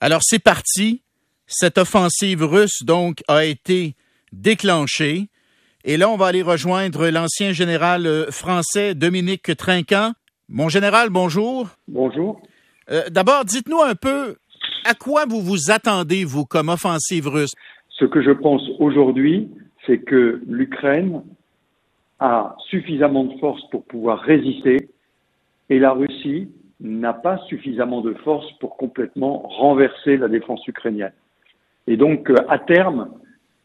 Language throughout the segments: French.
Alors c'est parti. Cette offensive russe, donc, a été déclenchée. Et là, on va aller rejoindre l'ancien général euh, français Dominique Trinquant. Mon général, bonjour. Bonjour. Euh, D'abord, dites-nous un peu à quoi vous vous attendez, vous, comme offensive russe? Ce que je pense aujourd'hui, c'est que l'Ukraine a suffisamment de force pour pouvoir résister et la Russie n'a pas suffisamment de force pour complètement renverser la défense ukrainienne. Et donc, euh, à terme,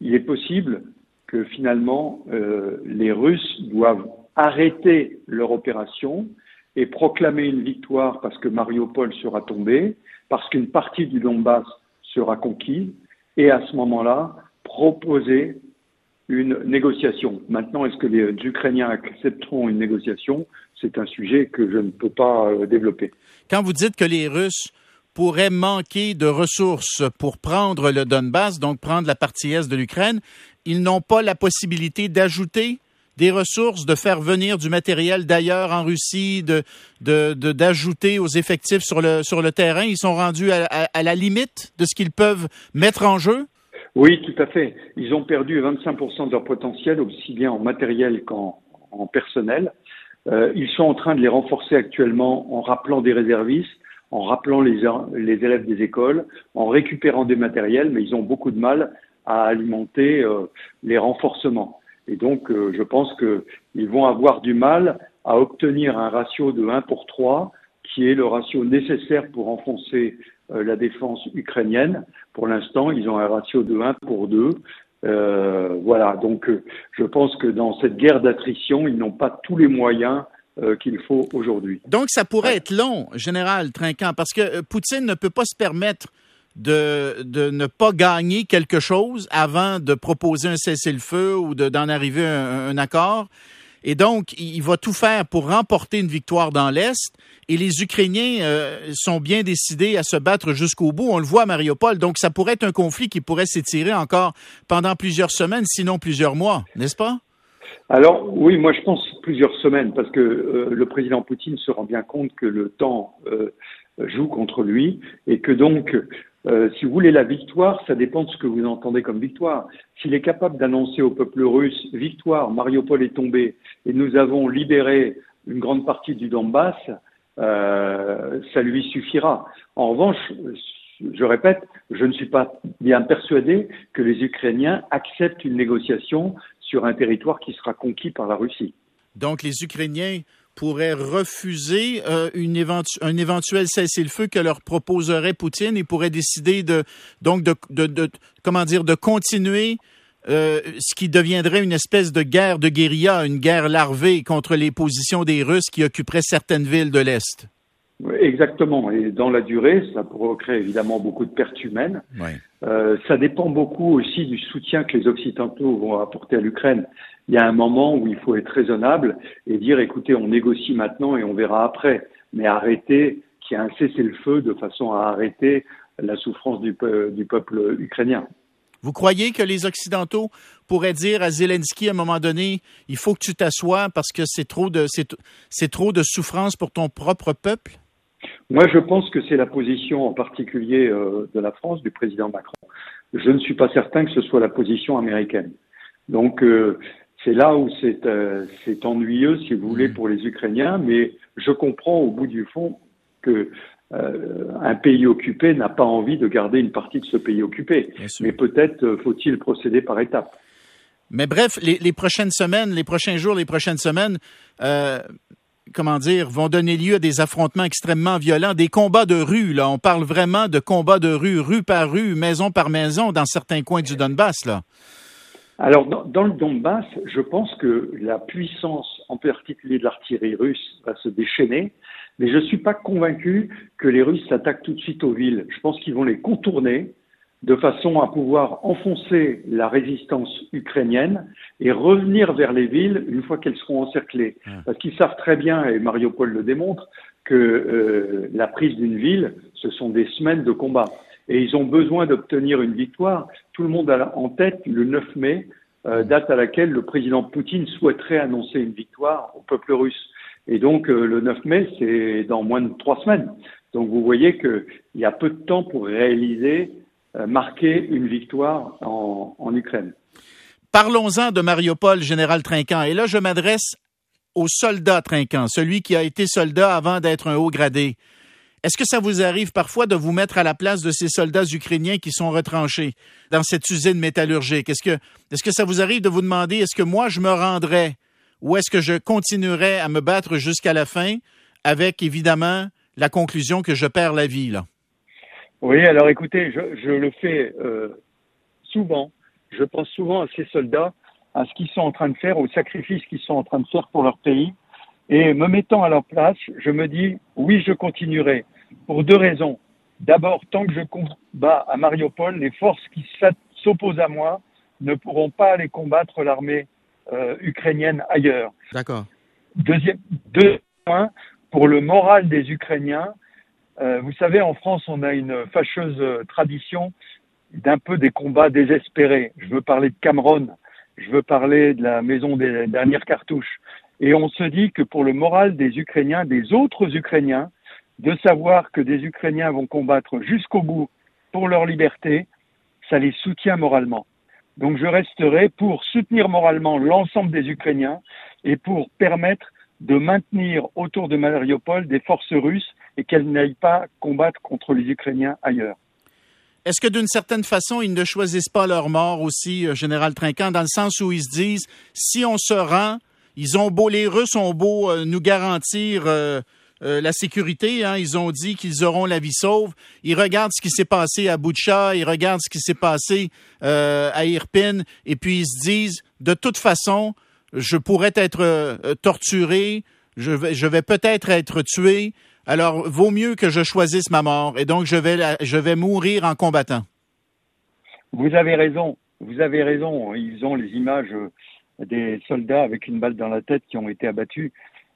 il est possible que finalement, euh, les Russes doivent arrêter leur opération et proclamer une victoire parce que Mariupol sera tombé, parce qu'une partie du Donbass sera conquise, et à ce moment-là, proposer une négociation. Maintenant, est-ce que les Ukrainiens accepteront une négociation? C'est un sujet que je ne peux pas euh, développer. Quand vous dites que les Russes pourraient manquer de ressources pour prendre le Donbass, donc prendre la partie est de l'Ukraine, ils n'ont pas la possibilité d'ajouter des ressources, de faire venir du matériel d'ailleurs en Russie, de d'ajouter aux effectifs sur le sur le terrain. Ils sont rendus à, à la limite de ce qu'ils peuvent mettre en jeu. Oui, tout à fait. Ils ont perdu 25% de leur potentiel, aussi bien en matériel qu'en en personnel. Euh, ils sont en train de les renforcer actuellement en rappelant des réservistes, en rappelant les, les élèves des écoles, en récupérant des matériels, mais ils ont beaucoup de mal à alimenter euh, les renforcements. Et donc, euh, je pense qu'ils vont avoir du mal à obtenir un ratio de 1 pour 3, qui est le ratio nécessaire pour enfoncer euh, la défense ukrainienne. Pour l'instant, ils ont un ratio de 1 pour 2. Euh, voilà, donc euh, je pense que dans cette guerre d'attrition, ils n'ont pas tous les moyens qu'il faut aujourd'hui. Donc ça pourrait être long, général Trinquant, parce que Poutine ne peut pas se permettre de, de ne pas gagner quelque chose avant de proposer un cessez-le-feu ou d'en arriver à un accord. Et donc, il va tout faire pour remporter une victoire dans l'Est. Et les Ukrainiens euh, sont bien décidés à se battre jusqu'au bout. On le voit à Mariupol. Donc, ça pourrait être un conflit qui pourrait s'étirer encore pendant plusieurs semaines, sinon plusieurs mois, n'est-ce pas? Alors oui, moi je pense plusieurs semaines parce que euh, le président Poutine se rend bien compte que le temps euh, joue contre lui et que donc euh, si vous voulez la victoire, ça dépend de ce que vous entendez comme victoire. S'il est capable d'annoncer au peuple russe victoire, Mariupol est tombé et nous avons libéré une grande partie du Donbass, euh, ça lui suffira. En revanche, je répète, je ne suis pas bien persuadé que les Ukrainiens acceptent une négociation sur un territoire qui sera conquis par la Russie. Donc les Ukrainiens pourraient refuser euh, une un éventuel cessez-le-feu que leur proposerait Poutine et pourraient décider de donc de, de, comment dire de continuer euh, ce qui deviendrait une espèce de guerre de guérilla, une guerre larvée contre les positions des Russes qui occuperaient certaines villes de l'Est? Exactement. Et dans la durée, ça créer évidemment beaucoup de pertes humaines. Euh, ça dépend beaucoup aussi du soutien que les Occidentaux vont apporter à l'Ukraine. Il y a un moment où il faut être raisonnable et dire écoutez, on négocie maintenant et on verra après. Mais arrêter, qu'il y ait un cessez-le-feu de façon à arrêter la souffrance du, du peuple ukrainien. Vous croyez que les Occidentaux pourraient dire à Zelensky à un moment donné, il faut que tu t'assoies parce que c'est trop de c'est trop de souffrance pour ton propre peuple? Moi, je pense que c'est la position en particulier euh, de la France, du président Macron. Je ne suis pas certain que ce soit la position américaine. Donc, euh, c'est là où euh, c'est ennuyeux, si vous voulez, mm. pour les Ukrainiens, mais je comprends au bout du fond que un pays occupé n'a pas envie de garder une partie de ce pays occupé. Mais peut-être faut-il procéder par étapes. Mais bref, les, les, prochaines semaines, les prochains jours, les prochaines semaines, comment dire, vont donner lieu à des affrontements extrêmement violents, des combats de rue. Là, on parle vraiment de combats de rue, rue par rue, maison par maison, dans certains coins du Donbass. Là. Alors, dans, le Donbass, je pense que la puissance, en particulier de l'artillerie russe, va se déchaîner. Mais je ne suis pas convaincu que les Russes s'attaquent tout de suite aux villes. Je pense qu'ils vont les contourner de façon à pouvoir enfoncer la résistance ukrainienne et revenir vers les villes une fois qu'elles seront encerclées. Parce qu'ils savent très bien, et Mariupol le démontre, que euh, la prise d'une ville, ce sont des semaines de combat. Et ils ont besoin d'obtenir une victoire. Tout le monde a en tête le 9 mai, euh, date à laquelle le président Poutine souhaiterait annoncer une victoire au peuple russe. Et donc euh, le 9 mai, c'est dans moins de trois semaines. Donc vous voyez qu'il y a peu de temps pour réaliser, marquer une victoire en, en Ukraine. Parlons-en de Mariupol, général Trinquant. Et là, je m'adresse au soldat Trinquant, celui qui a été soldat avant d'être un haut gradé. Est-ce que ça vous arrive parfois de vous mettre à la place de ces soldats ukrainiens qui sont retranchés dans cette usine métallurgique? Est-ce que, est-ce que ça vous arrive de vous demander est-ce que moi je me rendrais ou est-ce que je continuerai à me battre jusqu'à la fin avec évidemment la conclusion que je perds la vie là? Oui, alors écoutez, je, le fais euh, souvent. Je pense souvent à ces soldats, à ce qu'ils sont en train de faire, aux sacrifices qu'ils sont en train de faire pour leur pays. Et me mettant à leur place, je me dis, oui, je continuerai pour deux raisons. D'abord, tant que je combats à Mariupol, les forces qui s'opposent à moi ne pourront pas aller combattre l'armée euh, ukrainienne ailleurs. D'accord. Deuxième, deuxième point, pour le moral des Ukrainiens, euh, vous savez, en France, on a une fâcheuse tradition d'un peu des combats désespérés. Je veux parler de Cameron, je veux parler de la maison des dernières cartouches. Et on se dit que pour le moral des Ukrainiens, des autres Ukrainiens, de savoir que des Ukrainiens vont combattre jusqu'au bout pour leur liberté, ça les soutient moralement. Donc je resterai pour soutenir moralement l'ensemble des Ukrainiens et pour permettre de maintenir autour de Mariupol des forces russes et qu'elles n'aillent pas combattre contre les Ukrainiens ailleurs. Est-ce que d'une certaine façon, ils ne choisissent pas leur mort aussi, euh, Général Trinquant, dans le sens où ils se disent, si on se rend, ils ont beau, les Russes ont beau euh, nous garantir euh, la sécurité. Hein, ils ont dit qu'ils auront la vie sauve. Ils regardent ce qui s'est passé à Boucha, ils regardent ce qui s'est passé à Irpin, et puis ils se disent, de toute façon, je pourrais être euh, torturé, je vais, peut-être être tué. Alors, vaut mieux que je choisisse ma mort, et donc je vais, je vais mourir en combattant. Vous avez raison. Vous avez raison. Ils ont les images des soldats avec une balle dans la tête qui ont été abattus.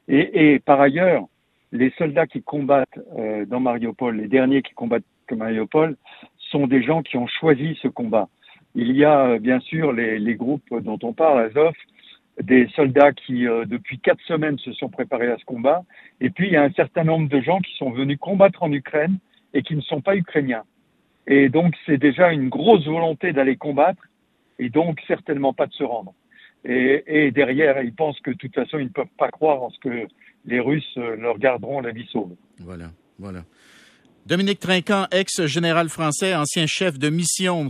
Et, par ailleurs, les soldats qui combattent euh, dans Mariupol, les derniers qui combattent dans Mariupol, sont des gens qui ont choisi ce combat. Il y a euh, bien sûr les, les, groupes dont on parle, Azov, des soldats qui euh, depuis quatre semaines se sont préparés à ce combat, et puis il y a un certain nombre de gens qui sont venus combattre en Ukraine et qui ne sont pas ukrainiens. Et donc c'est déjà une grosse volonté d'aller combattre, et donc certainement pas de se rendre. Et, derrière, ils pensent que de toute façon, ils ne peuvent pas croire en ce que les Russes euh, leur garderont la vie sauve. Voilà, voilà. Dominique Trinquant, ex-général français, ancien chef de mission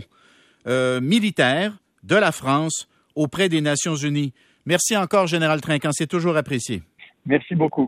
euh, militaire de la France auprès des Nations Unies. Merci encore, général Trinquant, c'est toujours apprécié. Merci beaucoup.